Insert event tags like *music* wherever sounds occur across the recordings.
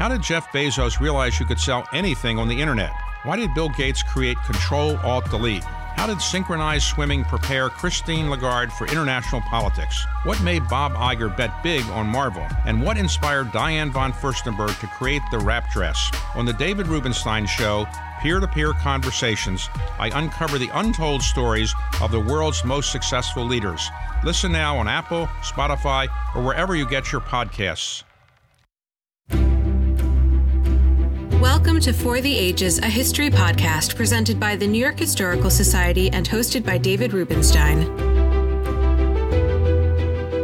How did Jeff Bezos realize you could sell anything on the internet? Why did Bill Gates create Control Alt Delete? How did synchronized swimming prepare Christine Lagarde for international politics? What made Bob Iger bet big on Marvel? And what inspired Diane von Furstenberg to create the wrap dress? On the David Rubenstein Show, peer to peer conversations, I uncover the untold stories of the world's most successful leaders. Listen now on Apple, Spotify, or wherever you get your podcasts. Welcome to For the Ages, a history podcast presented by the New York Historical Society and hosted by David Rubenstein.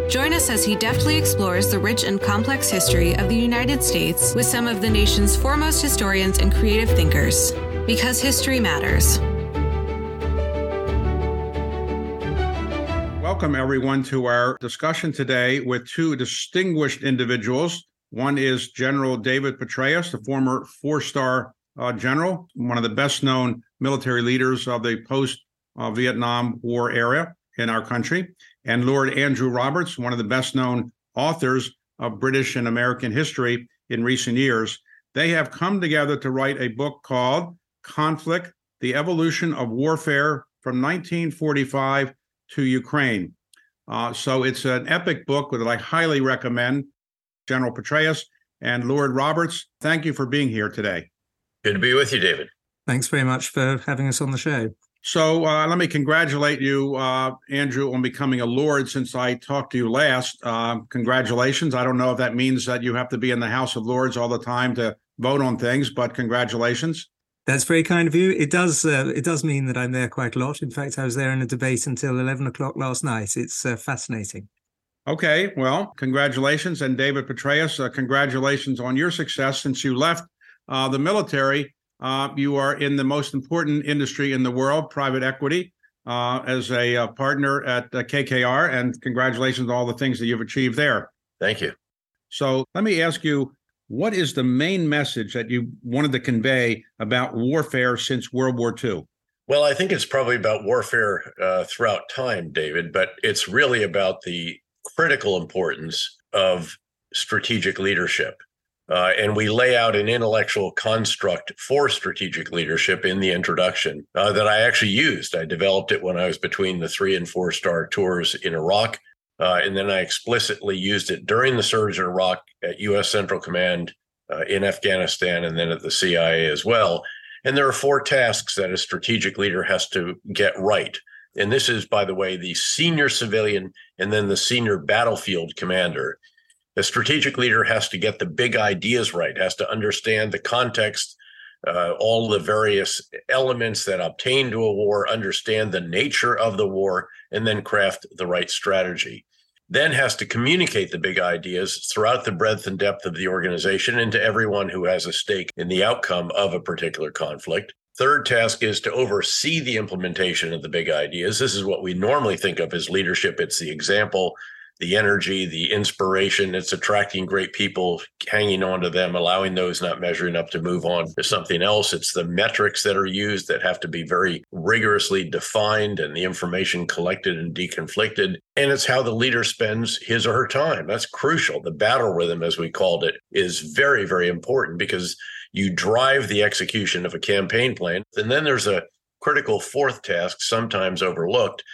Join us as he deftly explores the rich and complex history of the United States with some of the nation's foremost historians and creative thinkers. Because history matters. Welcome, everyone, to our discussion today with two distinguished individuals one is General David Petraeus, the former four star uh, general, one of the best known military leaders of the post uh, Vietnam War era in our country, and Lord Andrew Roberts, one of the best known authors of British and American history in recent years. They have come together to write a book called Conflict The Evolution of Warfare from 1945 to Ukraine. Uh, so it's an epic book that I highly recommend. General Petraeus, and Lord Roberts. Thank you for being here today. Good to be with you, David. Thanks very much for having us on the show. So uh, let me congratulate you, uh, Andrew, on becoming a Lord since I talked to you last. Uh, congratulations. I don't know if that means that you have to be in the House of Lords all the time to vote on things, but congratulations. That's very kind of you. It does. Uh, it does mean that I'm there quite a lot. In fact, I was there in a debate until eleven o'clock last night. It's uh, fascinating. Okay, well, congratulations. And David Petraeus, uh, congratulations on your success since you left uh, the military. Uh, you are in the most important industry in the world, private equity, uh, as a uh, partner at KKR. And congratulations on all the things that you've achieved there. Thank you. So let me ask you what is the main message that you wanted to convey about warfare since World War II? Well, I think it's probably about warfare uh, throughout time, David, but it's really about the critical importance of strategic leadership. Uh, and we lay out an intellectual construct for strategic leadership in the introduction uh, that I actually used. I developed it when I was between the three and four star tours in Iraq. Uh, and then I explicitly used it during the surge in Iraq at U.S. Central Command uh, in Afghanistan and then at the CIA as well. And there are four tasks that a strategic leader has to get right and this is, by the way, the senior civilian and then the senior battlefield commander. The strategic leader has to get the big ideas right, has to understand the context, uh, all the various elements that obtain to a war, understand the nature of the war, and then craft the right strategy. Then has to communicate the big ideas throughout the breadth and depth of the organization and to everyone who has a stake in the outcome of a particular conflict. Third task is to oversee the implementation of the big ideas. This is what we normally think of as leadership. It's the example, the energy, the inspiration. It's attracting great people, hanging on to them, allowing those not measuring up to move on to something else. It's the metrics that are used that have to be very rigorously defined and the information collected and deconflicted. And it's how the leader spends his or her time. That's crucial. The battle rhythm, as we called it, is very, very important because you drive the execution of a campaign plan. And then there's a critical fourth task, sometimes overlooked,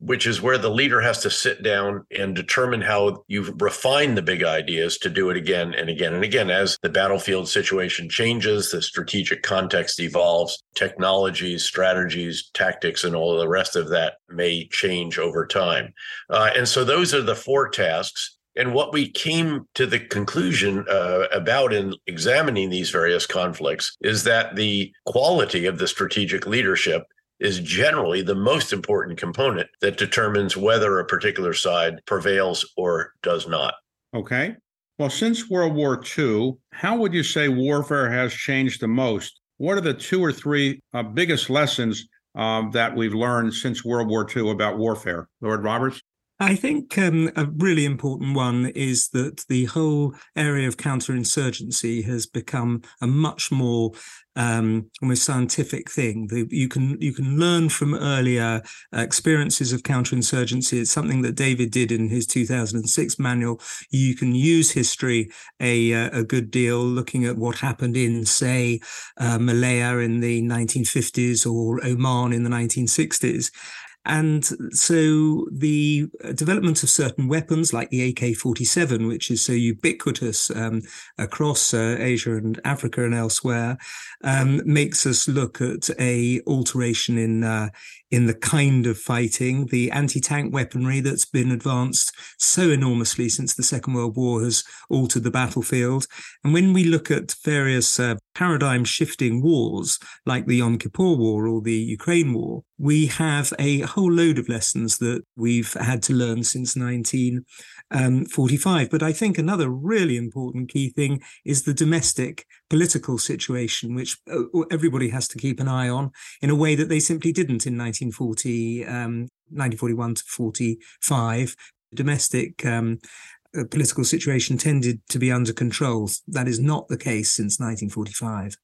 which is where the leader has to sit down and determine how you refine the big ideas to do it again and again and again. As the battlefield situation changes, the strategic context evolves, technologies, strategies, tactics, and all the rest of that may change over time. Uh, and so those are the four tasks. And what we came to the conclusion uh, about in examining these various conflicts is that the quality of the strategic leadership is generally the most important component that determines whether a particular side prevails or does not. Okay. Well, since World War II, how would you say warfare has changed the most? What are the two or three uh, biggest lessons uh, that we've learned since World War II about warfare? Lord Roberts? I think um, a really important one is that the whole area of counterinsurgency has become a much more um, almost scientific thing. The, you can you can learn from earlier experiences of counterinsurgency. It's something that David did in his 2006 manual. You can use history a a good deal, looking at what happened in, say, uh, Malaya in the 1950s or Oman in the 1960s, and so the uh, development of certain weapons like the AK 47, which is so ubiquitous um, across uh, Asia and Africa and elsewhere, um, makes us look at a alteration in uh, in the kind of fighting, the anti-tank weaponry that's been advanced so enormously since the Second World War has altered the battlefield. And when we look at various uh, paradigm shifting wars like the Yom Kippur War or the Ukraine War, we have a whole load of lessons that we've had to learn since 19 um, 45. But I think another really important key thing is the domestic political situation, which uh, everybody has to keep an eye on in a way that they simply didn't in 1940, um, 1941 to 45. Domestic um, uh, political situation tended to be under control. That is not the case since 1945.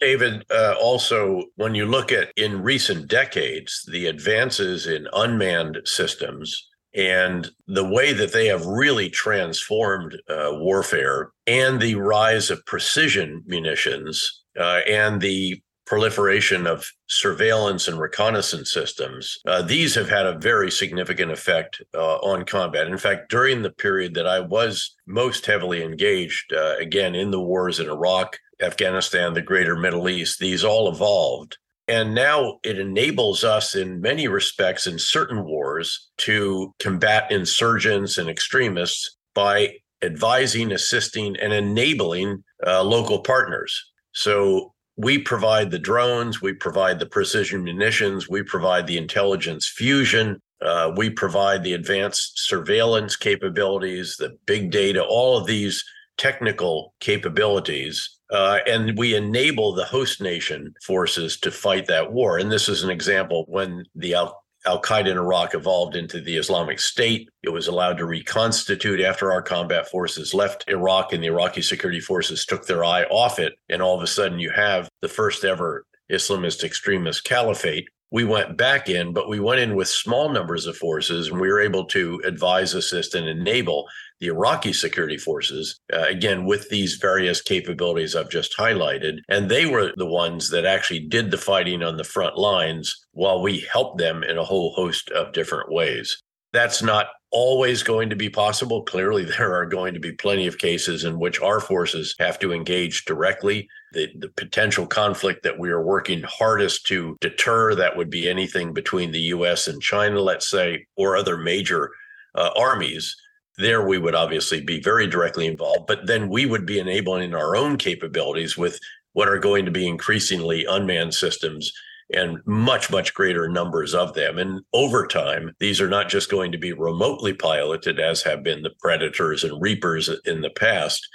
David, uh, also, when you look at in recent decades, the advances in unmanned systems and the way that they have really transformed uh, warfare and the rise of precision munitions uh, and the proliferation of surveillance and reconnaissance systems, uh, these have had a very significant effect uh, on combat. In fact, during the period that I was most heavily engaged, uh, again, in the wars in Iraq, Afghanistan, the greater Middle East, these all evolved and now it enables us, in many respects, in certain wars, to combat insurgents and extremists by advising, assisting, and enabling uh, local partners. So we provide the drones, we provide the precision munitions, we provide the intelligence fusion, uh, we provide the advanced surveillance capabilities, the big data, all of these technical capabilities uh, and we enable the host nation forces to fight that war. And this is an example when the Al Al Qaeda in Iraq evolved into the Islamic State. It was allowed to reconstitute after our combat forces left Iraq and the Iraqi security forces took their eye off it. And all of a sudden, you have the first ever Islamist extremist caliphate. We went back in, but we went in with small numbers of forces and we were able to advise, assist, and enable the Iraqi security forces, uh, again, with these various capabilities I've just highlighted. And they were the ones that actually did the fighting on the front lines while we helped them in a whole host of different ways. That's not always going to be possible. Clearly, *laughs* there are going to be plenty of cases in which our forces have to engage directly. The, the potential conflict that we are working hardest to deter, that would be anything between the US and China, let's say, or other major uh, armies there we would obviously be very directly involved, but then we would be enabling our own capabilities with what are going to be increasingly unmanned systems and much, much greater numbers of them. And over time, these are not just going to be remotely piloted, as have been the Predators and Reapers in the past.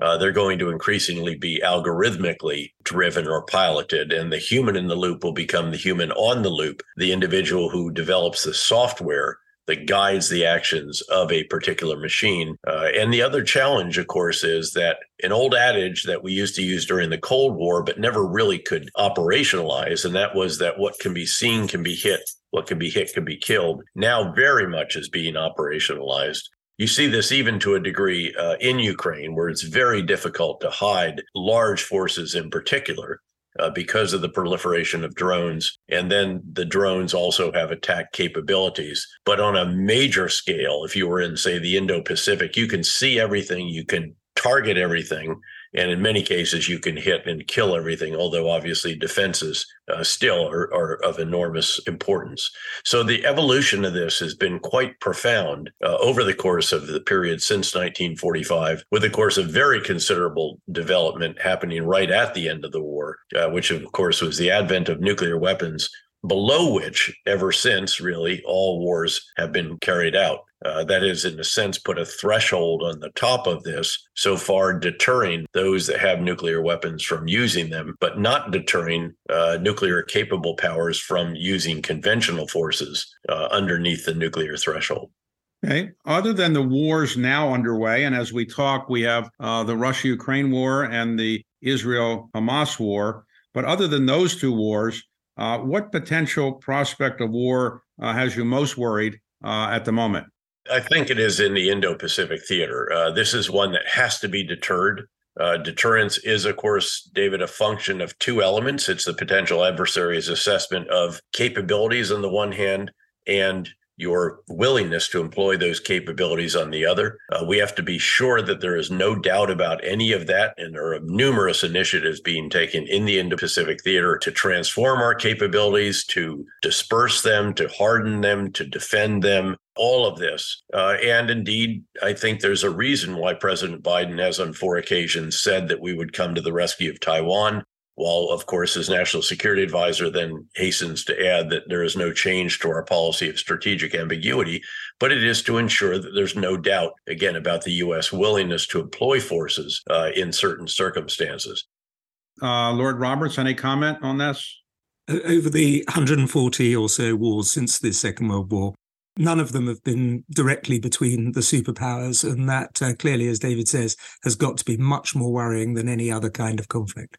Uh, they're going to increasingly be algorithmically driven or piloted, and the human in the loop will become the human on the loop, the individual who develops the software that guides the actions of a particular machine. Uh, and the other challenge, of course, is that an old adage that we used to use during the Cold War, but never really could operationalize, and that was that what can be seen can be hit, what can be hit can be killed, now very much is being operationalized. You see this even to a degree uh, in Ukraine, where it's very difficult to hide large forces in particular uh, because of the proliferation of drones. And then the drones also have attack capabilities. But on a major scale, if you were in, say, the Indo Pacific, you can see everything, you can target everything, and in many cases, you can hit and kill everything, although obviously defenses uh, still are, are, of enormous importance. So the evolution of this has been quite profound uh, over the course of the period since 1945, with, of course, a very considerable development happening right at the end of the war, uh, which, of course, was the advent of nuclear weapons below which, ever since, really, all wars have been carried out. Uh, that is, in a sense, put a threshold on the top of this, so far deterring those that have nuclear weapons from using them, but not deterring uh, nuclear capable powers from using conventional forces uh, underneath the nuclear threshold. Okay. Other than the wars now underway, and as we talk, we have uh, the Russia Ukraine war and the Israel Hamas war. But other than those two wars, uh, what potential prospect of war has you most worried at the moment? I think it is in the Indo Pacific theater. Uh, this is one that has to be deterred. Uh, deterrence is, of course, David, a function of two elements. It's the potential adversary's assessment of capabilities on the one hand and your willingness to employ those capabilities on the other. Uh, we have to be sure that there is no doubt about any of that. And there are numerous initiatives being taken in the Indo Pacific theater to transform our capabilities, to disperse them, to harden them, to defend them. All of this. Uh, and indeed, I think there's a reason why President Biden has on four occasions said that we would come to the rescue of Taiwan while of course his national security advisor then hastens to add that there is no change to our policy of strategic ambiguity but it is to ensure that there's no doubt again about the us willingness to employ forces uh, in certain circumstances uh, lord roberts any comment on this over the 140 or so wars since the second world war None of them have been directly between the superpowers. And that uh, clearly, as David says, has got to be much more worrying than any other kind of conflict.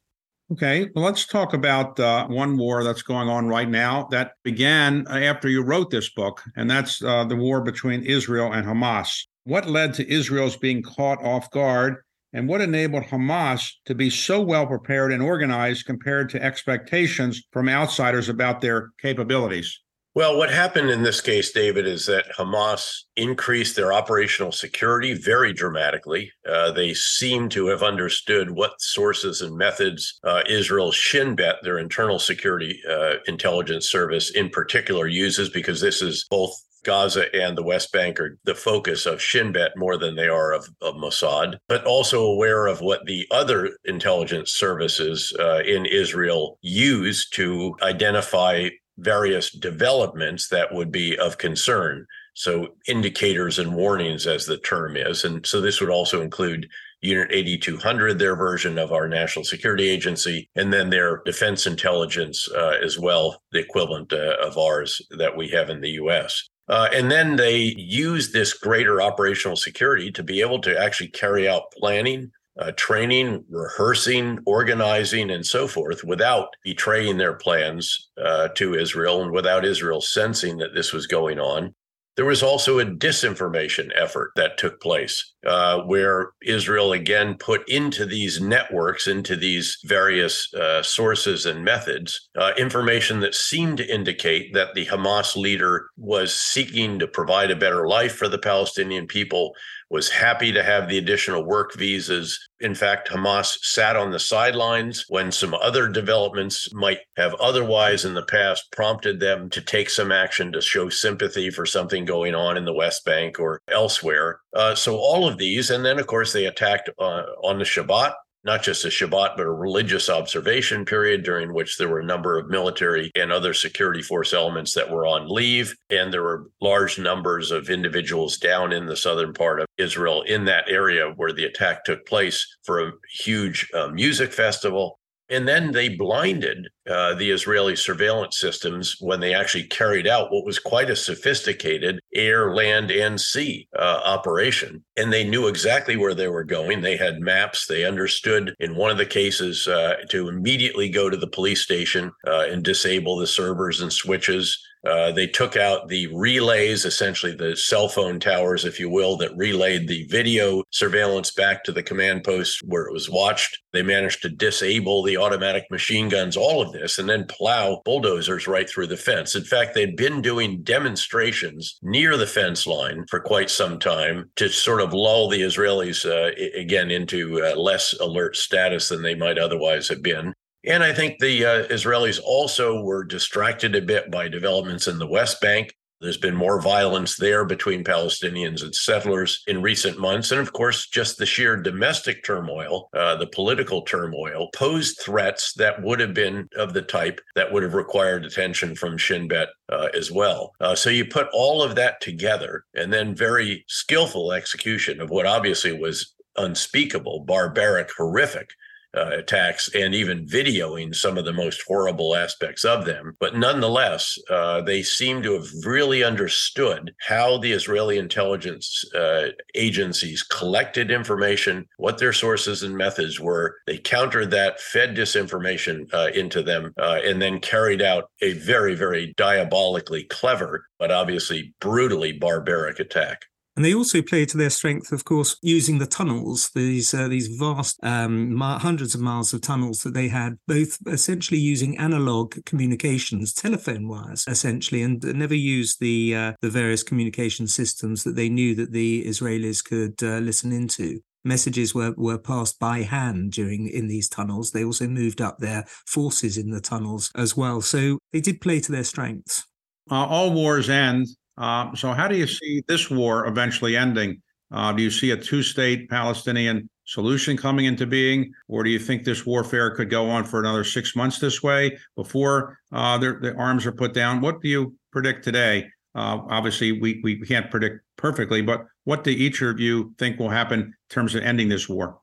Okay, well, let's talk about uh, one war that's going on right now that began after you wrote this book, and that's uh, the war between Israel and Hamas. What led to Israel's being caught off guard, and what enabled Hamas to be so well prepared and organized compared to expectations from outsiders about their capabilities? Well, what happened in this case, David, is that Hamas increased their operational security very dramatically. Uh, they seem to have understood what sources and methods uh, Israel's Shin Bet, their internal security uh, intelligence service in particular, uses, because this is both Gaza and the West Bank are the focus of Shin Bet more than they are of, of Mossad, but also aware of what the other intelligence services uh, in Israel use to identify various developments that would be of concern. So, indicators and warnings, as the term is. And so, this would also include Unit 8200, their version of our national security agency, and then their defense intelligence uh, as well, the equivalent uh, of ours that we have in the US. Uh, and then they use this greater operational security to be able to actually carry out planning, uh, training, rehearsing, organizing, and so forth without betraying their plans uh, to Israel and without Israel sensing that this was going on. There was also a disinformation effort that took place uh, where Israel again put into these networks, into these various uh, sources and methods, uh, information that seemed to indicate that the Hamas leader was seeking to provide a better life for the Palestinian people, was happy to have the additional work visas. In fact, Hamas sat on the sidelines when some other developments might have otherwise in the past prompted them to take some action to show sympathy for something going on in the West Bank or elsewhere. Uh, so, all of these, and then, of course, they attacked uh, on the Shabbat not just a Shabbat, but a religious observation period during which there were a number of military and other security force elements that were on leave. And there were large numbers of individuals down in the southern part of Israel in that area where the attack took place for a huge uh, music festival. And then they blinded uh, the Israeli surveillance systems when they actually carried out what was quite a sophisticated air, land, and sea uh, operation. And they knew exactly where they were going. They had maps. They understood in one of the cases uh, to immediately go to the police station uh, and disable the servers and switches uh, they took out the relays, essentially the cell phone towers, if you will, that relayed the video surveillance back to the command post where it was watched. They managed to disable the automatic machine guns, all of this, and then plow bulldozers right through the fence. In fact, they'd been doing demonstrations near the fence line for quite some time to sort of lull the Israelis uh, again into uh, less alert status than they might otherwise have been. And I think the uh, Israelis also were distracted a bit by developments in the West Bank. There's been more violence there between Palestinians and settlers in recent months. And of course, just the sheer domestic turmoil, uh, the political turmoil, posed threats that would have been of the type that would have required attention from Shin Bet uh, as well. Uh, so you put all of that together and then very skillful execution of what obviously was unspeakable, barbaric, horrific uh, attacks and even videoing some of the most horrible aspects of them. But nonetheless, uh, they seem to have really understood how the Israeli intelligence uh, agencies collected information, what their sources and methods were. They countered that, fed disinformation uh, into them, uh, and then carried out a very, very diabolically clever, but obviously brutally barbaric attack. And they also play to their strength, of course, using the tunnels, these uh, these vast um, hundreds of miles of tunnels that they had, both essentially using analog communications, telephone wires, essentially, and never used the uh, the various communication systems that they knew that the Israelis could uh, listen into messages were, were passed by hand during in these tunnels. They also moved up their forces in the tunnels as well. So they did play to their strengths. Uh, all wars end uh, so, how do you see this war eventually ending? Uh, do you see a two state Palestinian solution coming into being, or do you think this warfare could go on for another six months this way before uh, the arms are put down? What do you predict today? Uh, obviously, we, we can't predict perfectly, but what do each of you think will happen in terms of ending this war?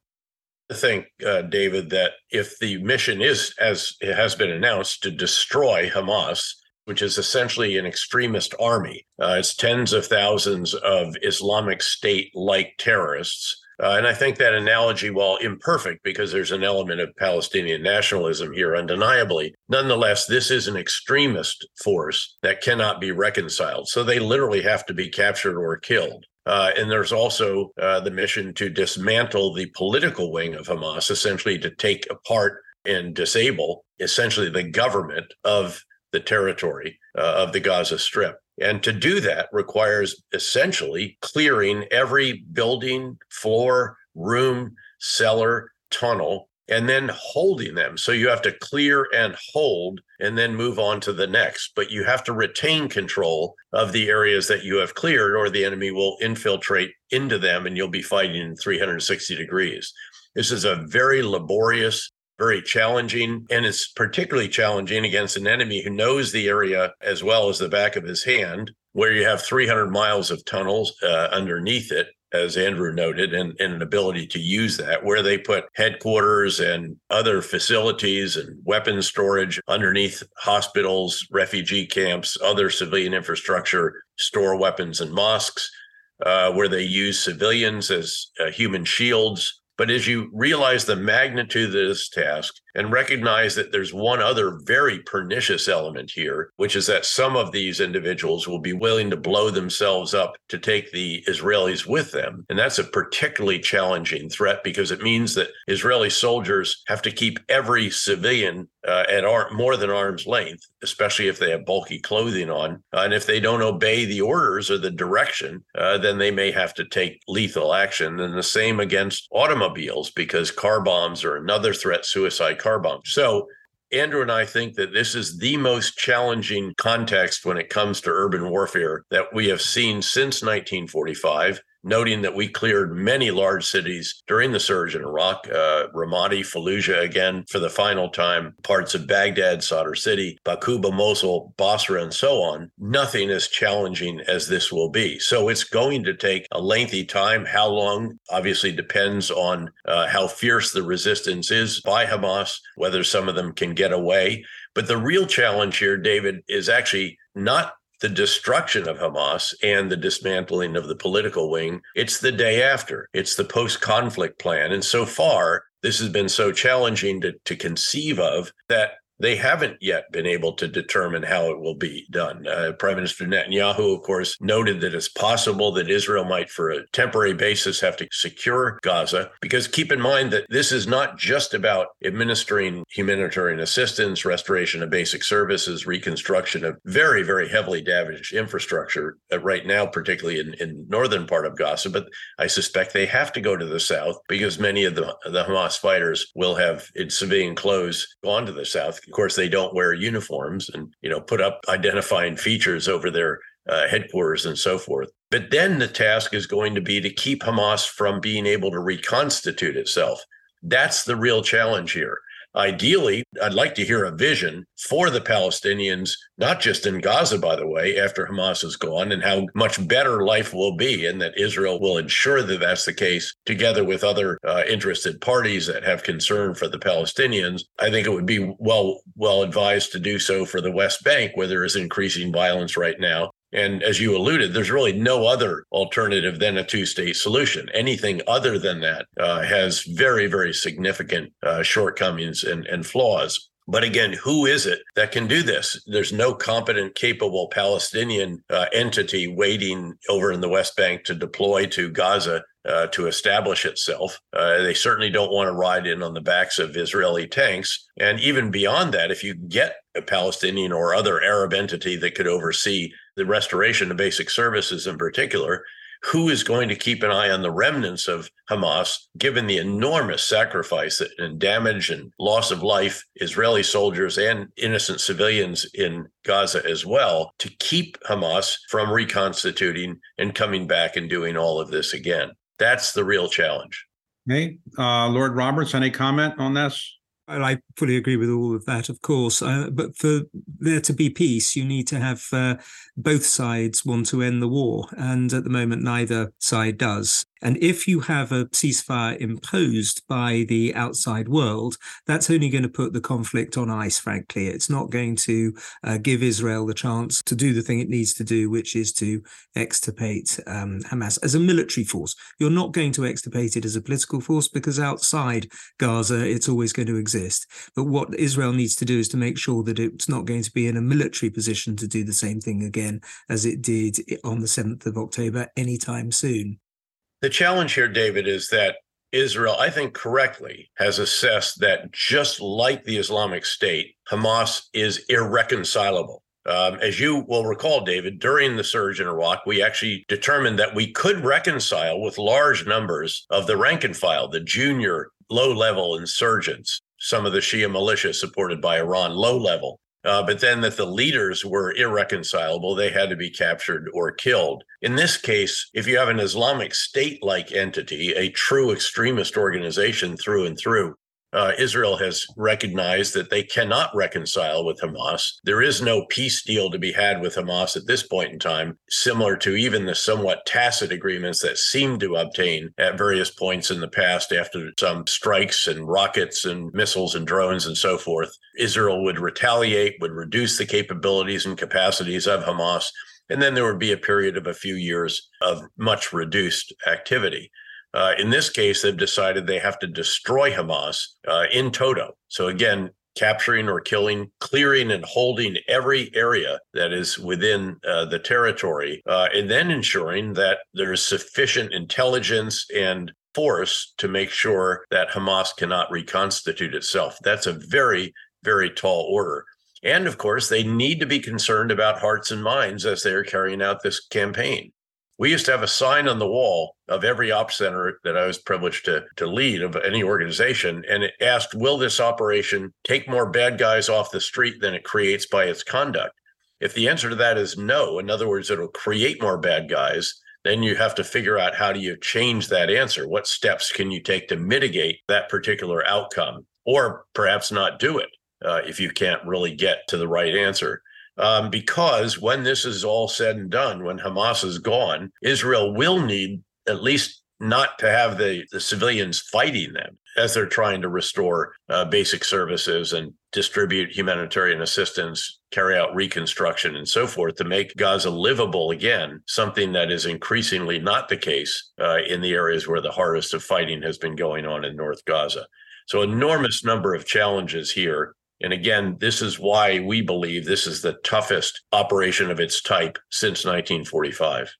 I think, uh, David, that if the mission is, as it has been announced, to destroy Hamas, which is essentially an extremist army. Uh, it's tens of thousands of Islamic State like terrorists. Uh, and I think that analogy, while imperfect, because there's an element of Palestinian nationalism here undeniably, nonetheless, this is an extremist force that cannot be reconciled. So they literally have to be captured or killed. Uh, and there's also uh, the mission to dismantle the political wing of Hamas, essentially to take apart and disable essentially the government of the territory uh, of the Gaza Strip. And to do that requires essentially clearing every building, floor, room, cellar, tunnel, and then holding them. So you have to clear and hold and then move on to the next. But you have to retain control of the areas that you have cleared, or the enemy will infiltrate into them and you'll be fighting in 360 degrees. This is a very laborious very challenging. And it's particularly challenging against an enemy who knows the area as well as the back of his hand, where you have 300 miles of tunnels uh, underneath it. As Andrew noted, and, and an ability to use that, where they put headquarters and other facilities and weapons storage underneath hospitals, refugee camps, other civilian infrastructure, store weapons and mosques, uh, where they use civilians as uh, human shields but as you realize the magnitude of this task and recognize that there's one other very pernicious element here, which is that some of these individuals will be willing to blow themselves up to take the Israelis with them. And that's a particularly challenging threat because it means that Israeli soldiers have to keep every civilian uh, at ar- more than arm's length, especially if they have bulky clothing on. Uh, and if they don't obey the orders or the direction, uh, then they may have to take lethal action. And the same against automobiles because car bombs are another threat, suicide car. So Andrew and I think that this is the most challenging context when it comes to urban warfare that we have seen since 1945 noting that we cleared many large cities during the surge in Iraq, uh, Ramadi, Fallujah again for the final time, parts of Baghdad, Sadr City, Bakuba, Mosul, Basra, and so on. Nothing as challenging as this will be. So it's going to take a lengthy time. How long obviously depends on uh, how fierce the resistance is by Hamas, whether some of them can get away. But the real challenge here, David, is actually not the destruction of Hamas and the dismantling of the political wing. It's the day after, it's the post conflict plan. And so far, this has been so challenging to, to conceive of that they haven't yet been able to determine how it will be done. Uh, Prime Minister Netanyahu, of course, noted that it's possible that Israel might, for a temporary basis, have to secure Gaza. Because keep in mind that this is not just about administering humanitarian assistance, restoration of basic services, reconstruction of very, very heavily damaged infrastructure uh, right now, particularly in, in northern part of Gaza. But I suspect they have to go to the south because many of the, the Hamas fighters will have, in civilian clothes, gone to the south of course, they don't wear uniforms and you know put up identifying features over their uh, headquarters and so forth. But then the task is going to be to keep Hamas from being able to reconstitute itself. That's the real challenge here. Ideally, I'd like to hear a vision for the Palestinians, not just in Gaza, by the way, after Hamas is gone, and how much better life will be, and that Israel will ensure that that's the case, together with other uh, interested parties that have concern for the Palestinians. I think it would be well well advised to do so for the West Bank, where there is increasing violence right now, and as you alluded, there's really no other alternative than a two state solution. Anything other than that uh, has very, very significant uh, shortcomings and, and flaws. But again, who is it that can do this? There's no competent, capable Palestinian uh, entity waiting over in the West Bank to deploy to Gaza uh, to establish itself. Uh, they certainly don't want to ride in on the backs of Israeli tanks. And even beyond that, if you get a Palestinian or other Arab entity that could oversee the restoration of basic services in particular, who is going to keep an eye on the remnants of Hamas, given the enormous sacrifice and damage and loss of life, Israeli soldiers and innocent civilians in Gaza as well, to keep Hamas from reconstituting and coming back and doing all of this again? That's the real challenge. Hey, uh, Lord Roberts, any comment on this? I fully agree with all of that, of course. Uh, but for there to be peace, you need to have uh, both sides want to end the war. And at the moment, neither side does. And if you have a ceasefire imposed by the outside world, that's only going to put the conflict on ice, frankly. It's not going to uh, give Israel the chance to do the thing it needs to do, which is to extirpate um, Hamas as a military force. You're not going to extirpate it as a political force because outside Gaza, it's always going to exist. But what Israel needs to do is to make sure that it's not going to be in a military position to do the same thing again as it did on the 7th of October anytime soon. The challenge here, David, is that Israel, I think correctly, has assessed that just like the Islamic State, Hamas is irreconcilable. Um, as you will recall, David, during the surge in Iraq, we actually determined that we could reconcile with large numbers of the rank and file, the junior low level insurgents, some of the Shia militia supported by Iran, low level, uh, but then that the leaders were irreconcilable, they had to be captured or killed. In this case, if you have an Islamic State like entity, a true extremist organization through and through, uh, Israel has recognized that they cannot reconcile with Hamas. There is no peace deal to be had with Hamas at this point in time, similar to even the somewhat tacit agreements that seemed to obtain at various points in the past after some strikes and rockets and missiles and drones and so forth. Israel would retaliate, would reduce the capabilities and capacities of Hamas. And then there would be a period of a few years of much reduced activity. Uh, in this case, they've decided they have to destroy Hamas uh, in toto. So again, capturing or killing, clearing and holding every area that is within uh, the territory, uh, and then ensuring that there is sufficient intelligence and force to make sure that Hamas cannot reconstitute itself. That's a very, very tall order. And of course, they need to be concerned about hearts and minds as they are carrying out this campaign we used to have a sign on the wall of every op center that I was privileged to, to lead of any organization. And it asked, Will this operation take more bad guys off the street than it creates by its conduct? If the answer to that is no, in other words, it'll create more bad guys, then you have to figure out how do you change that answer? What steps can you take to mitigate that particular outcome? Or perhaps not do it uh, if you can't really get to the right answer um, because when this is all said and done, when Hamas is gone, Israel will need at least not to have the, the civilians fighting them as they're trying to restore uh, basic services and distribute humanitarian assistance, carry out reconstruction, and so forth to make Gaza livable again, something that is increasingly not the case uh, in the areas where the hardest of fighting has been going on in North Gaza. So, enormous number of challenges here. And again, this is why we believe this is the toughest operation of its type since 1945.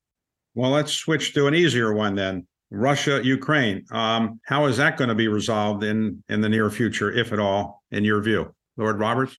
Well, let's switch to an easier one then. Russia, Ukraine. Um, how is that going to be resolved in in the near future, if at all, in your view, Lord Roberts?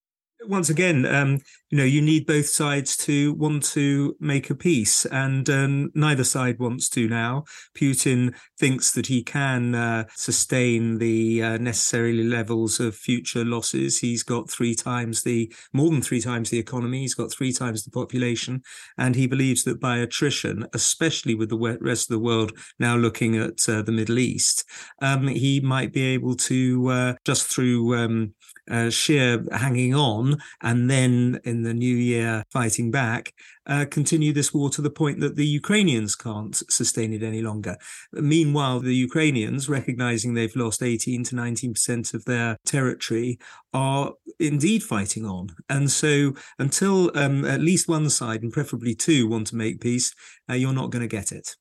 once again, um, you know you need both sides to want to make a peace, and um, neither side wants to now. Putin thinks that he can uh, sustain the uh, necessary levels of future losses. He's got three times the more than three times the economy. He's got three times the population, and he believes that by attrition, especially with the rest of the world now looking at uh, the Middle East, um, he might be able to uh, just through um, uh, sheer hanging on and then in the new year fighting back, uh, continue this war to the point that the Ukrainians can't sustain it any longer. Meanwhile, the Ukrainians, recognizing they've lost 18 to 19% of their territory, are indeed fighting on. And so until um, at least one side, and preferably two, want to make peace, uh, you're not going to get it.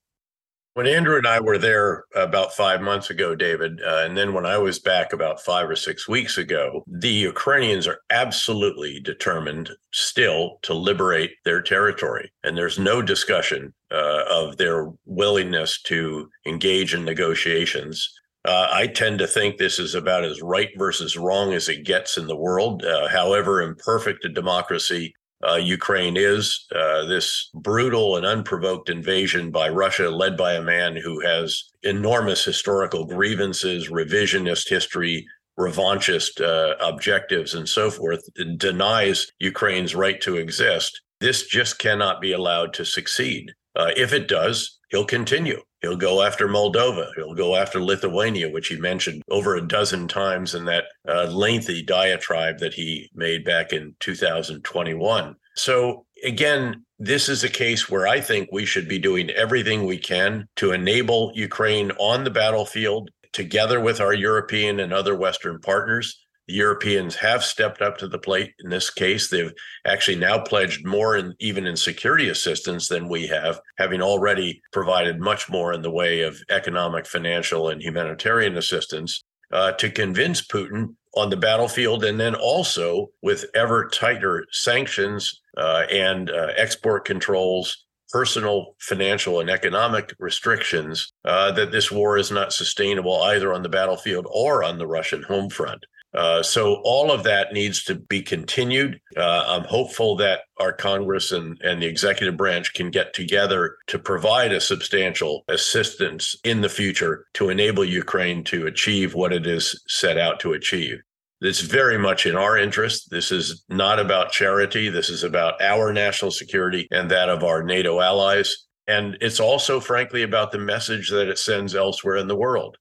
When Andrew and I were there about five months ago, David, uh, and then when I was back about five or six weeks ago, the Ukrainians are absolutely determined still to liberate their territory. And there's no discussion uh, of their willingness to engage in negotiations. Uh, I tend to think this is about as right versus wrong as it gets in the world. Uh, however imperfect a democracy uh, Ukraine is. Uh, this brutal and unprovoked invasion by Russia, led by a man who has enormous historical grievances, revisionist history, revanchist uh, objectives, and so forth, denies Ukraine's right to exist. This just cannot be allowed to succeed. Uh, if it does, he'll continue. He'll go after Moldova. He'll go after Lithuania, which he mentioned over a dozen times in that uh, lengthy diatribe that he made back in 2021. So, again, this is a case where I think we should be doing everything we can to enable Ukraine on the battlefield together with our European and other Western partners the Europeans have stepped up to the plate in this case. They've actually now pledged more, in, even in security assistance, than we have, having already provided much more in the way of economic, financial, and humanitarian assistance uh, to convince Putin on the battlefield, and then also with ever tighter sanctions uh, and uh, export controls personal, financial, and economic restrictions uh, that this war is not sustainable either on the battlefield or on the Russian home front. Uh, so all of that needs to be continued. Uh, I'm hopeful that our Congress and, and the executive branch can get together to provide a substantial assistance in the future to enable Ukraine to achieve what it is set out to achieve. It's very much in our interest. This is not about charity. This is about our national security and that of our NATO allies. And it's also, frankly, about the message that it sends elsewhere in the world.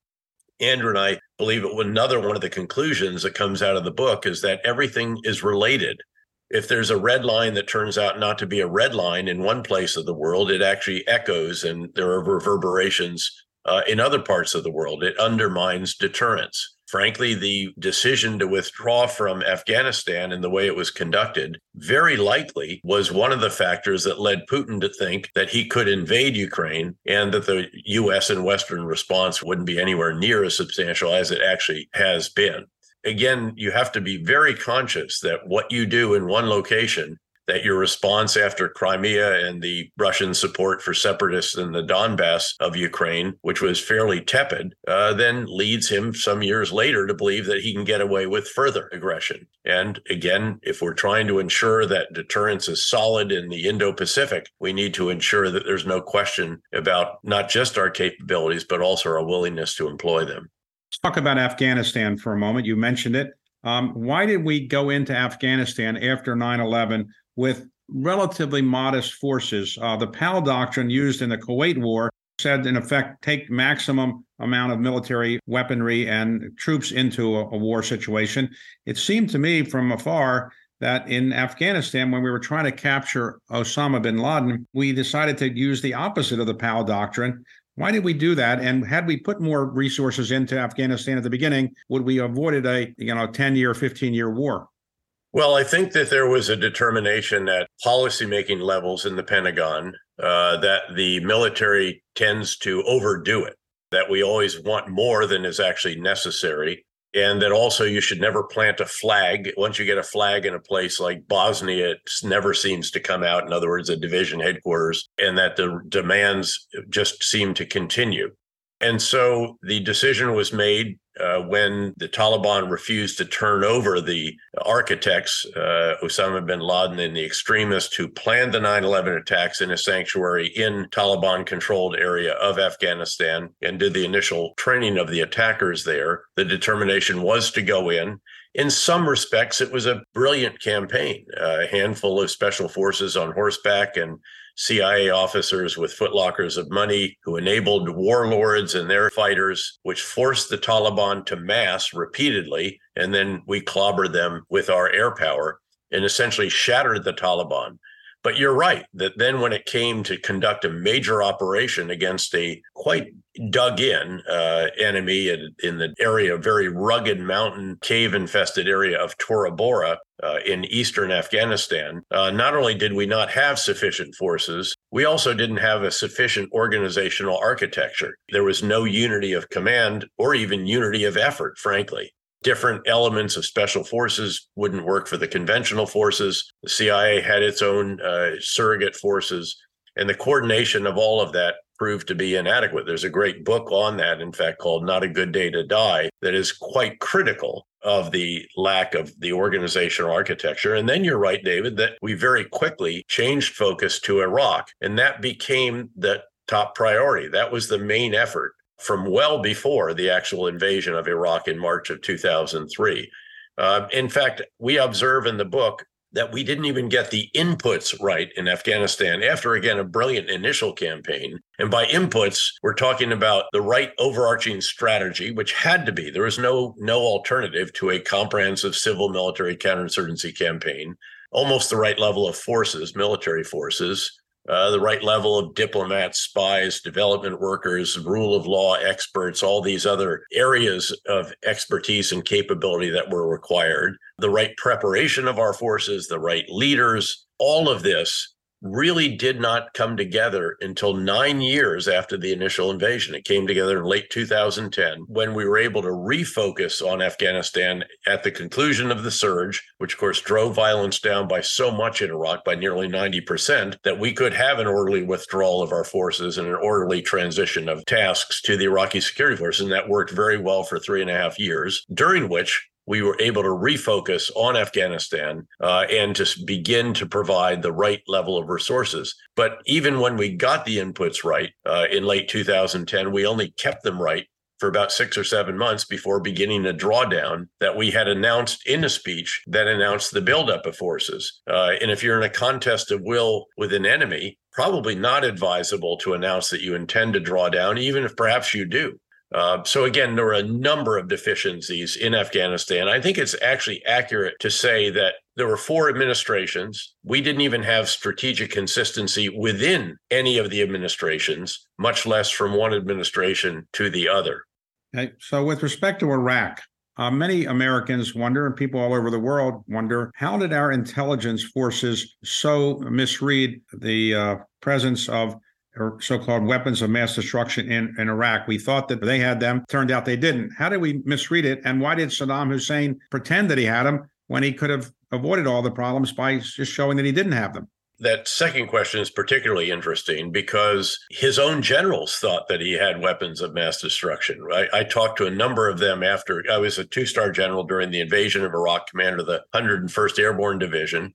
Andrew and I believe it, another one of the conclusions that comes out of the book is that everything is related. If there's a red line that turns out not to be a red line in one place of the world, it actually echoes and there are reverberations uh, in other parts of the world. It undermines deterrence frankly, the decision to withdraw from Afghanistan and the way it was conducted very likely was one of the factors that led Putin to think that he could invade Ukraine and that the US and Western response wouldn't be anywhere near as substantial as it actually has been. Again, you have to be very conscious that what you do in one location that your response after Crimea and the Russian support for separatists in the Donbass of Ukraine, which was fairly tepid, uh, then leads him some years later to believe that he can get away with further aggression. And again, if we're trying to ensure that deterrence is solid in the Indo Pacific, we need to ensure that there's no question about not just our capabilities, but also our willingness to employ them. Let's talk about Afghanistan for a moment. You mentioned it. Um, why did we go into Afghanistan after 9 11 with relatively modest forces. Uh, the Powell doctrine used in the Kuwait War said, in effect, take maximum amount of military weaponry and troops into a, a war situation. It seemed to me from afar that in Afghanistan, when we were trying to capture Osama bin Laden, we decided to use the opposite of the Powell doctrine. Why did we do that? And had we put more resources into Afghanistan at the beginning, would we have avoided a you know 10 year, 15 year war? Well, I think that there was a determination at policymaking levels in the Pentagon uh, that the military tends to overdo it, that we always want more than is actually necessary. And that also you should never plant a flag. Once you get a flag in a place like Bosnia, it never seems to come out. In other words, a division headquarters, and that the demands just seem to continue. And so the decision was made uh, when the Taliban refused to turn over the architects, uh, Osama bin Laden and the extremists who planned the 9 11 attacks in a sanctuary in Taliban controlled area of Afghanistan and did the initial training of the attackers there. The determination was to go in in some respects, it was a brilliant campaign. a handful of special forces on horseback and CIA officers with footlockers of money who enabled warlords and their fighters, which forced the Taliban to mass repeatedly. And then we clobbered them with our air power and essentially shattered the Taliban. But you're right that then when it came to conduct a major operation against a quite dug in uh, enemy in, in, the area, very rugged mountain cave infested area of Tora Bora uh, in eastern Afghanistan, uh, not only did we not have sufficient forces, we also didn't have a sufficient organizational architecture. There was no unity of command or even unity of effort, frankly different elements of special forces wouldn't work for the conventional forces. The CIA had its own uh, surrogate forces, and the coordination of all of that proved to be inadequate. There's a great book on that, in fact, called Not a Good Day to Die, that is quite critical of the lack of the organizational architecture. And then you're right, David, that we very quickly changed focus to Iraq, and that became the top priority. That was the main effort from well before the actual invasion of Iraq in March of 2003. Uh, in fact, we observe in the book that we didn't even get the inputs right in Afghanistan after, again, a brilliant initial campaign. And by inputs, we're talking about the right overarching strategy, which had to be. There was no, no alternative to a comprehensive civil military counterinsurgency campaign, almost the right level of forces, military forces, uh, the right level of diplomats, spies, development workers, rule of law experts, all these other areas of expertise and capability that were required, the right preparation of our forces, the right leaders, all of this really did not come together until nine years after the initial invasion. It came together in late 2010 when we were able to refocus on Afghanistan at the conclusion of the surge, which of course drove violence down by so much in Iraq, by nearly 90%, that we could have an orderly withdrawal of our forces and an orderly transition of tasks to the Iraqi security forces. And that worked very well for three and a half years, during which we were able to refocus on Afghanistan uh, and to begin to provide the right level of resources. But even when we got the inputs right uh, in late 2010, we only kept them right for about six or seven months before beginning a drawdown that we had announced in a speech that announced the buildup of forces. Uh, and if you're in a contest of will with an enemy, probably not advisable to announce that you intend to draw down, even if perhaps you do. Uh, so again, there were a number of deficiencies in Afghanistan. I think it's actually accurate to say that there were four administrations. We didn't even have strategic consistency within any of the administrations, much less from one administration to the other. Okay. So, with respect to Iraq, uh, many Americans wonder, and people all over the world wonder, how did our intelligence forces so misread the uh, presence of or so-called weapons of mass destruction in, in Iraq. We thought that they had them. Turned out they didn't. How did we misread it? And why did Saddam Hussein pretend that he had them when he could have avoided all the problems by just showing that he didn't have them? That second question is particularly interesting because his own generals thought that he had weapons of mass destruction. Right? I talked to a number of them after I was a two star general during the invasion of Iraq, commander of the 101st Airborne Division.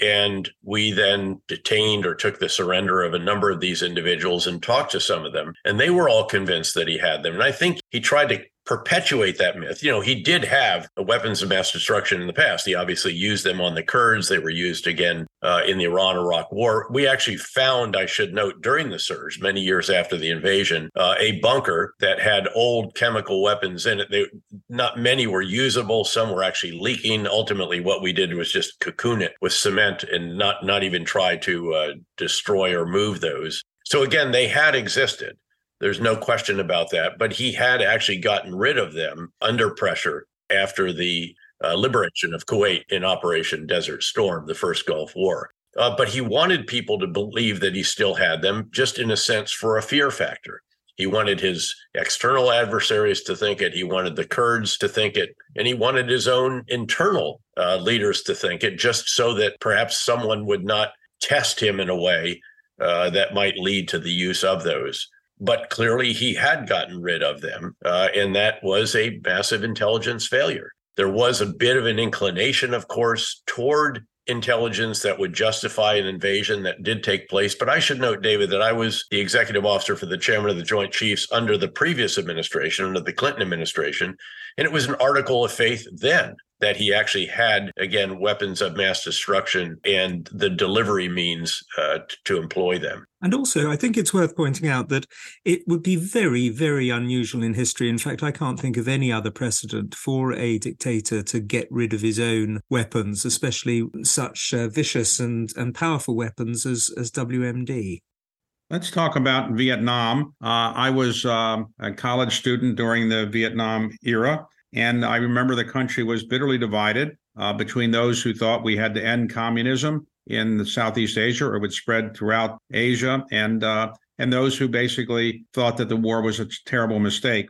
And we then detained or took the surrender of a number of these individuals and talked to some of them. And they were all convinced that he had them. And I think he tried to perpetuate that myth. You know, he did have weapons of mass destruction in the past. He obviously used them on the Kurds. They were used again uh, in the Iran Iraq war. We actually found, I should note, during the surge, many years after the invasion, uh, a bunker that had old chemical weapons in it. They, not many were usable. Some were actually leaking. Ultimately, what we did was just cocoon it with cement and not, not even try to uh, destroy or move those. So again, they had existed. There's no question about that. But he had actually gotten rid of them under pressure after the uh, liberation of Kuwait in Operation Desert Storm, the first Gulf War. Uh, but he wanted people to believe that he still had them, just in a sense for a fear factor. He wanted his external adversaries to think it. He wanted the Kurds to think it. And he wanted his own internal uh, leaders to think it, just so that perhaps someone would not test him in a way uh, that might lead to the use of those. But clearly he had gotten rid of them. Uh, and that was a massive intelligence failure. There was a bit of an inclination, of course, toward intelligence that would justify an invasion that did take place. But I should note, David, that I was the executive officer for the chairman of the Joint Chiefs under the previous administration, under the Clinton administration. And it was an article of faith then that he actually had, again, weapons of mass destruction and the delivery means uh, to employ them. And also, I think it's worth pointing out that it would be very, very unusual in history. In fact, I can't think of any other precedent for a dictator to get rid of his own weapons, especially such uh, vicious and, and powerful weapons as, as WMD. Let's talk about Vietnam. Uh, I was um, a college student during the Vietnam era. And I remember the country was bitterly divided uh, between those who thought we had to end communism in the Southeast Asia or it would spread throughout Asia, and uh, and those who basically thought that the war was a terrible mistake.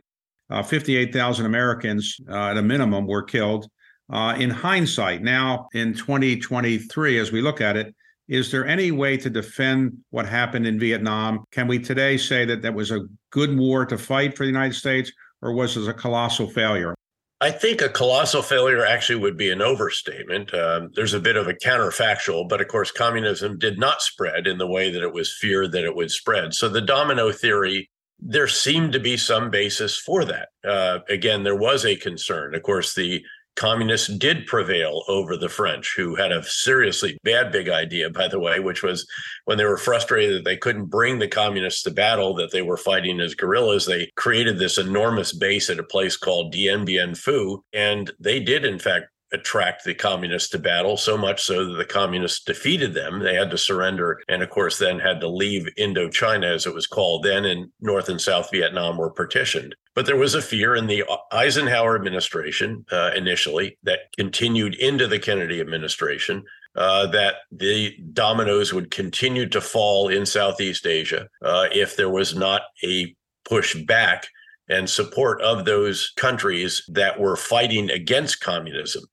Uh, 58,000 Americans, uh, at a minimum, were killed. Uh, in hindsight, now in 2023, as we look at it, is there any way to defend what happened in Vietnam? Can we today say that that was a good war to fight for the United States, or was it a colossal failure? I think a colossal failure actually would be an overstatement. Um, there's a bit of a counterfactual, but of course, communism did not spread in the way that it was feared that it would spread. So the domino theory, there seemed to be some basis for that. Uh, again, there was a concern. Of course, the communists did prevail over the French, who had a seriously bad big idea, by the way, which was when they were frustrated that they couldn't bring the communists to battle, that they were fighting as guerrillas, they created this enormous base at a place called Dien Bien Phu. And they did, in fact, attract the communists to battle so much so that the communists defeated them. They had to surrender and, of course, then had to leave Indochina, as it was called then, and North and South Vietnam were partitioned. But there was a fear in the Eisenhower administration uh, initially that continued into the Kennedy administration uh, that the dominoes would continue to fall in Southeast Asia uh, if there was not a push back and support of those countries that were fighting against communism.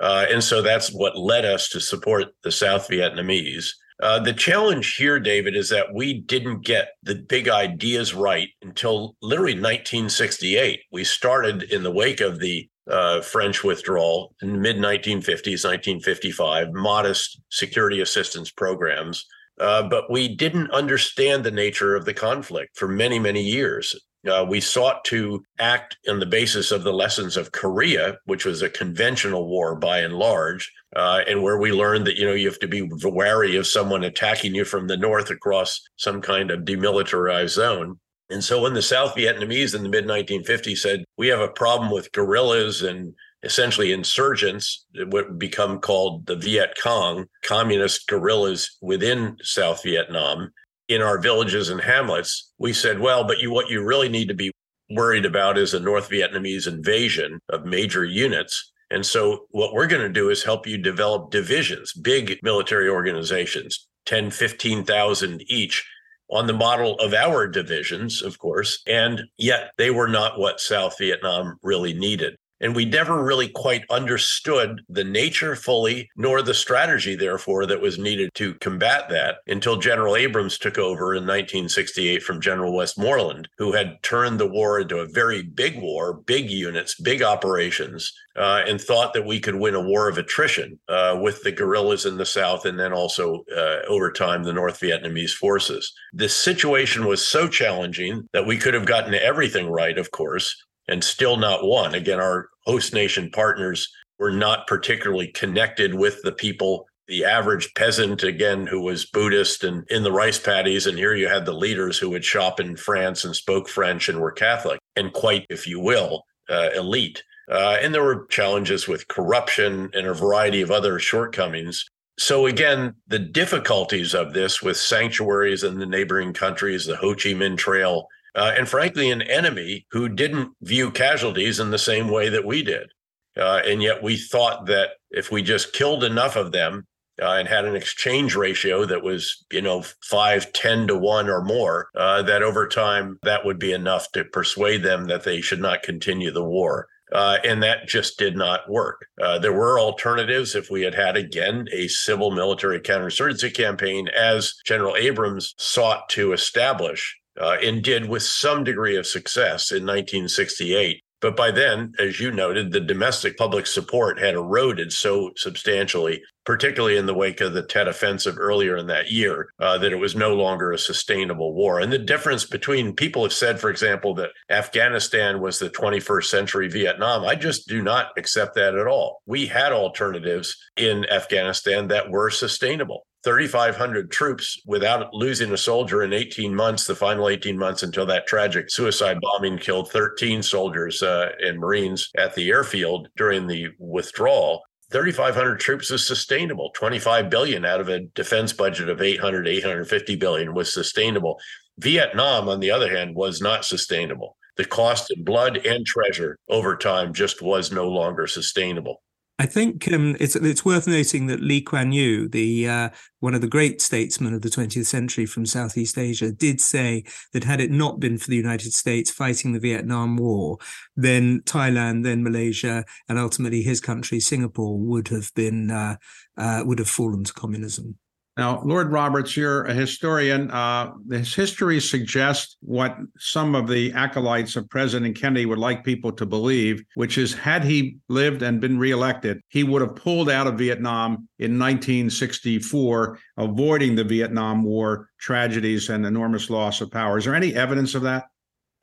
Uh, and so that's what led us to support the South Vietnamese. Uh, the challenge here, David, is that we didn't get the big ideas right until literally 1968. We started in the wake of the uh, French withdrawal in mid 1950s, 1955, modest security assistance programs. Uh, but we didn't understand the nature of the conflict for many, many years. Uh, we sought to act on the basis of the lessons of Korea, which was a conventional war by and large, uh, and where we learned that you know you have to be wary of someone attacking you from the north across some kind of demilitarized zone. And so when the South Vietnamese in the mid 1950s said we have a problem with guerrillas and essentially insurgents, what would become called the Viet Cong, communist guerrillas within South Vietnam, in our villages and hamlets, we said, well, but you what you really need to be worried about is a North Vietnamese invasion of major units. And so what we're going to do is help you develop divisions, big military organizations, 10, 15,000 each on the model of our divisions, of course. And yet they were not what South Vietnam really needed. And we never really quite understood the nature fully, nor the strategy, therefore, that was needed to combat that until General Abrams took over in 1968 from General Westmoreland, who had turned the war into a very big war, big units, big operations, uh, and thought that we could win a war of attrition uh, with the guerrillas in the South and then also, uh, over time, the North Vietnamese forces. This situation was so challenging that we could have gotten everything right, of course, and still not won. Again, our host nation partners were not particularly connected with the people. The average peasant, again, who was Buddhist and in the rice paddies. And here you had the leaders who would shop in France and spoke French and were Catholic and quite, if you will, uh, elite. Uh, and there were challenges with corruption and a variety of other shortcomings. So, again, the difficulties of this with sanctuaries in the neighboring countries, the Ho Chi Minh Trail, uh, and frankly, an enemy who didn't view casualties in the same way that we did. Uh, and yet we thought that if we just killed enough of them uh, and had an exchange ratio that was, you know, five, 10 to one or more, uh, that over time that would be enough to persuade them that they should not continue the war. Uh, and that just did not work. Uh, there were alternatives if we had had, again, a civil military counterinsurgency campaign, as General Abrams sought to establish uh, and did with some degree of success in 1968. But by then, as you noted, the domestic public support had eroded so substantially, particularly in the wake of the Tet Offensive earlier in that year, uh, that it was no longer a sustainable war. And the difference between people have said, for example, that Afghanistan was the 21st century Vietnam. I just do not accept that at all. We had alternatives in Afghanistan that were sustainable. 3,500 troops without losing a soldier in 18 months, the final 18 months until that tragic suicide bombing killed 13 soldiers uh, and Marines at the airfield during the withdrawal. 3,500 troops is sustainable. 25 billion out of a defense budget of 800, 850 billion was sustainable. Vietnam, on the other hand, was not sustainable. The cost in blood and treasure over time just was no longer sustainable. I think um, it's it's worth noting that Lee Kuan Yew, the uh, one of the great statesmen of the 20th century from Southeast Asia, did say that had it not been for the United States fighting the Vietnam War, then Thailand, then Malaysia, and ultimately his country, Singapore, would have been uh, uh, would have fallen to communism. Now, Lord Roberts, you're a historian. Uh, his history suggests what some of the acolytes of President Kennedy would like people to believe, which is had he lived and been reelected, he would have pulled out of Vietnam in 1964, avoiding the Vietnam War tragedies and enormous loss of power. Is there any evidence of that?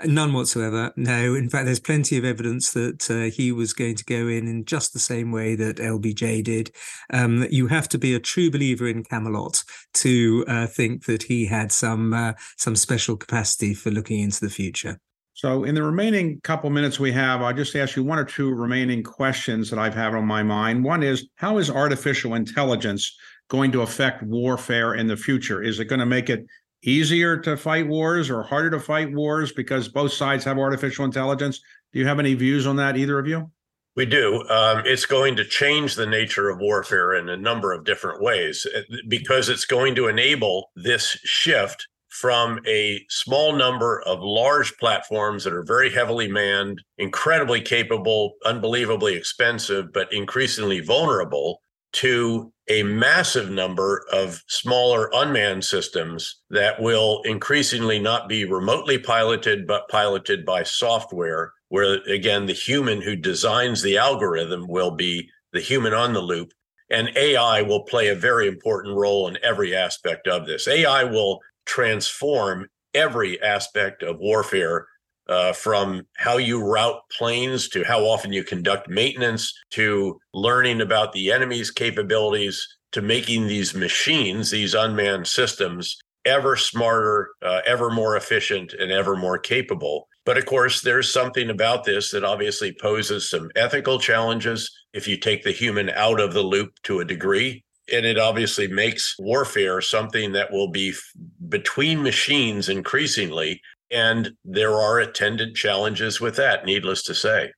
None whatsoever. No, in fact, there's plenty of evidence that uh, he was going to go in in just the same way that LBJ did. Um, you have to be a true believer in Camelot to uh, think that he had some uh, some special capacity for looking into the future. So, in the remaining couple minutes we have, I'll just ask you one or two remaining questions that I've had on my mind. One is how is artificial intelligence going to affect warfare in the future? Is it going to make it easier to fight wars or harder to fight wars because both sides have artificial intelligence? Do you have any views on that, either of you? We do. Um, it's going to change the nature of warfare in a number of different ways uh, because it's going to enable this shift from a small number of large platforms that are very heavily manned, incredibly capable, unbelievably expensive, but increasingly vulnerable to a massive number of smaller unmanned systems that will increasingly not be remotely piloted, but piloted by software, where again, the human who designs the algorithm will be the human on the loop. And AI will play a very important role in every aspect of this. AI will transform every aspect of warfare uh, from how you route planes to how often you conduct maintenance to learning about the enemy's capabilities to making these machines, these unmanned systems, ever smarter, uh, ever more efficient, and ever more capable. But of course, there's something about this that obviously poses some ethical challenges if you take the human out of the loop to a degree. And it obviously makes warfare something that will be f- between machines increasingly and there are attendant challenges with that, needless to say.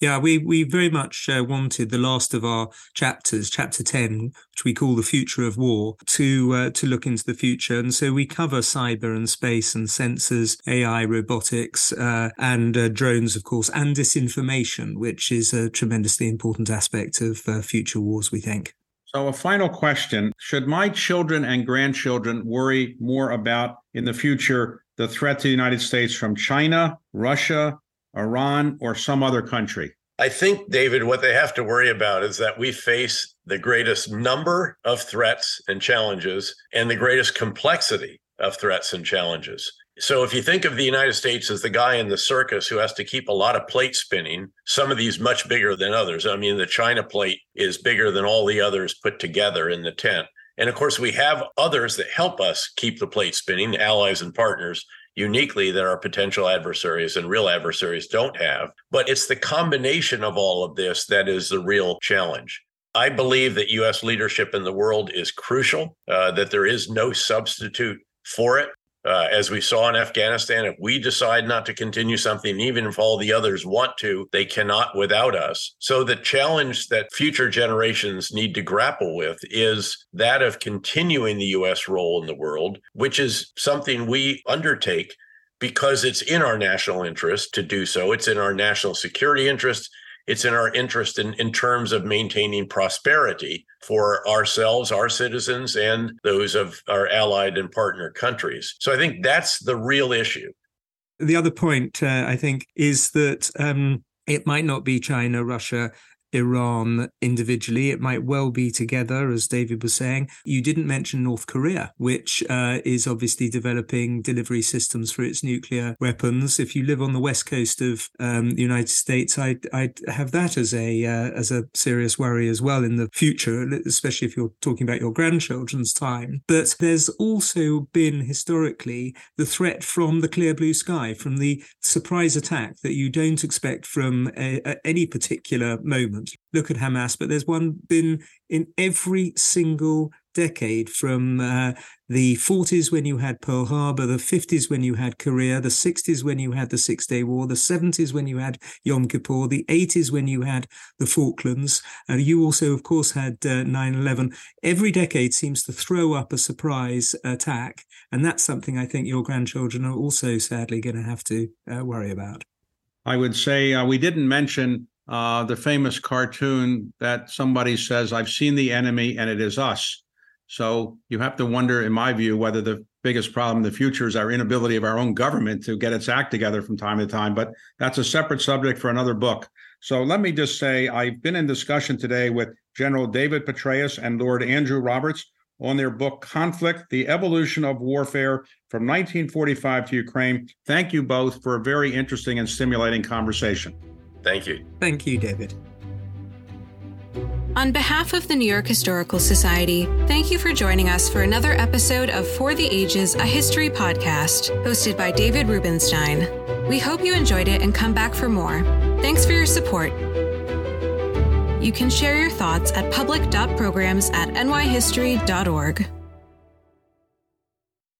Yeah, we we very much uh, wanted the last of our chapters, chapter ten, which we call the future of war, to uh, to look into the future, and so we cover cyber and space and sensors, AI, robotics, uh, and uh, drones, of course, and disinformation, which is a tremendously important aspect of uh, future wars. We think. So, a final question Should my children and grandchildren worry more about in the future the threat to the United States from China, Russia, Iran, or some other country? I think, David, what they have to worry about is that we face the greatest number of threats and challenges and the greatest complexity of threats and challenges. So if you think of the United States as the guy in the circus who has to keep a lot of plates spinning, some of these much bigger than others. I mean, the China plate is bigger than all the others put together in the tent. And of course, we have others that help us keep the plate spinning, allies and partners uniquely that our potential adversaries and real adversaries don't have. But it's the combination of all of this that is the real challenge. I believe that US leadership in the world is crucial, uh, that there is no substitute for it. Uh, as we saw in Afghanistan, if we decide not to continue something, even if all the others want to, they cannot without us. So, the challenge that future generations need to grapple with is that of continuing the U.S. role in the world, which is something we undertake because it's in our national interest to do so. It's in our national security interest. It's in our interest in, in terms of maintaining prosperity for ourselves, our citizens, and those of our allied and partner countries. So I think that's the real issue. The other point, uh, I think, is that um, it might not be China, Russia, Iran individually. It might well be together, as David was saying. You didn't mention North Korea, which uh, is obviously developing delivery systems for its nuclear weapons. If you live on the west coast of um, the United States, I'd, I'd have that as a uh, as a serious worry as well in the future, especially if you're talking about your grandchildren's time. But there's also been historically the threat from the clear blue sky, from the surprise attack that you don't expect from a, a, any particular moment look at Hamas, but there's one been in every single decade from uh, the 40s when you had Pearl Harbor, the 50s when you had Korea, the 60s when you had the Six Day War, the 70s when you had Yom Kippur, the 80s when you had the Falklands. Uh, you also, of course, had uh, 9 11. Every decade seems to throw up a surprise attack. And that's something I think your grandchildren are also sadly going to have to uh, worry about. I would say uh, we didn't mention uh, the famous cartoon that somebody says, I've seen the enemy and it is us. So you have to wonder, in my view, whether the biggest problem in the future is our inability of our own government to get its act together from time to time. But that's a separate subject for another book. So let me just say I've been in discussion today with General David Petraeus and Lord Andrew Roberts on their book Conflict The Evolution of Warfare from 1945 to Ukraine. Thank you both for a very interesting and stimulating conversation. Thank you. Thank you, David. On behalf of the New York Historical Society, thank you for joining us for another episode of For the Ages, a history podcast, hosted by David Rubenstein. We hope you enjoyed it and come back for more. Thanks for your support. You can share your thoughts at public.programs at nyhistory.org.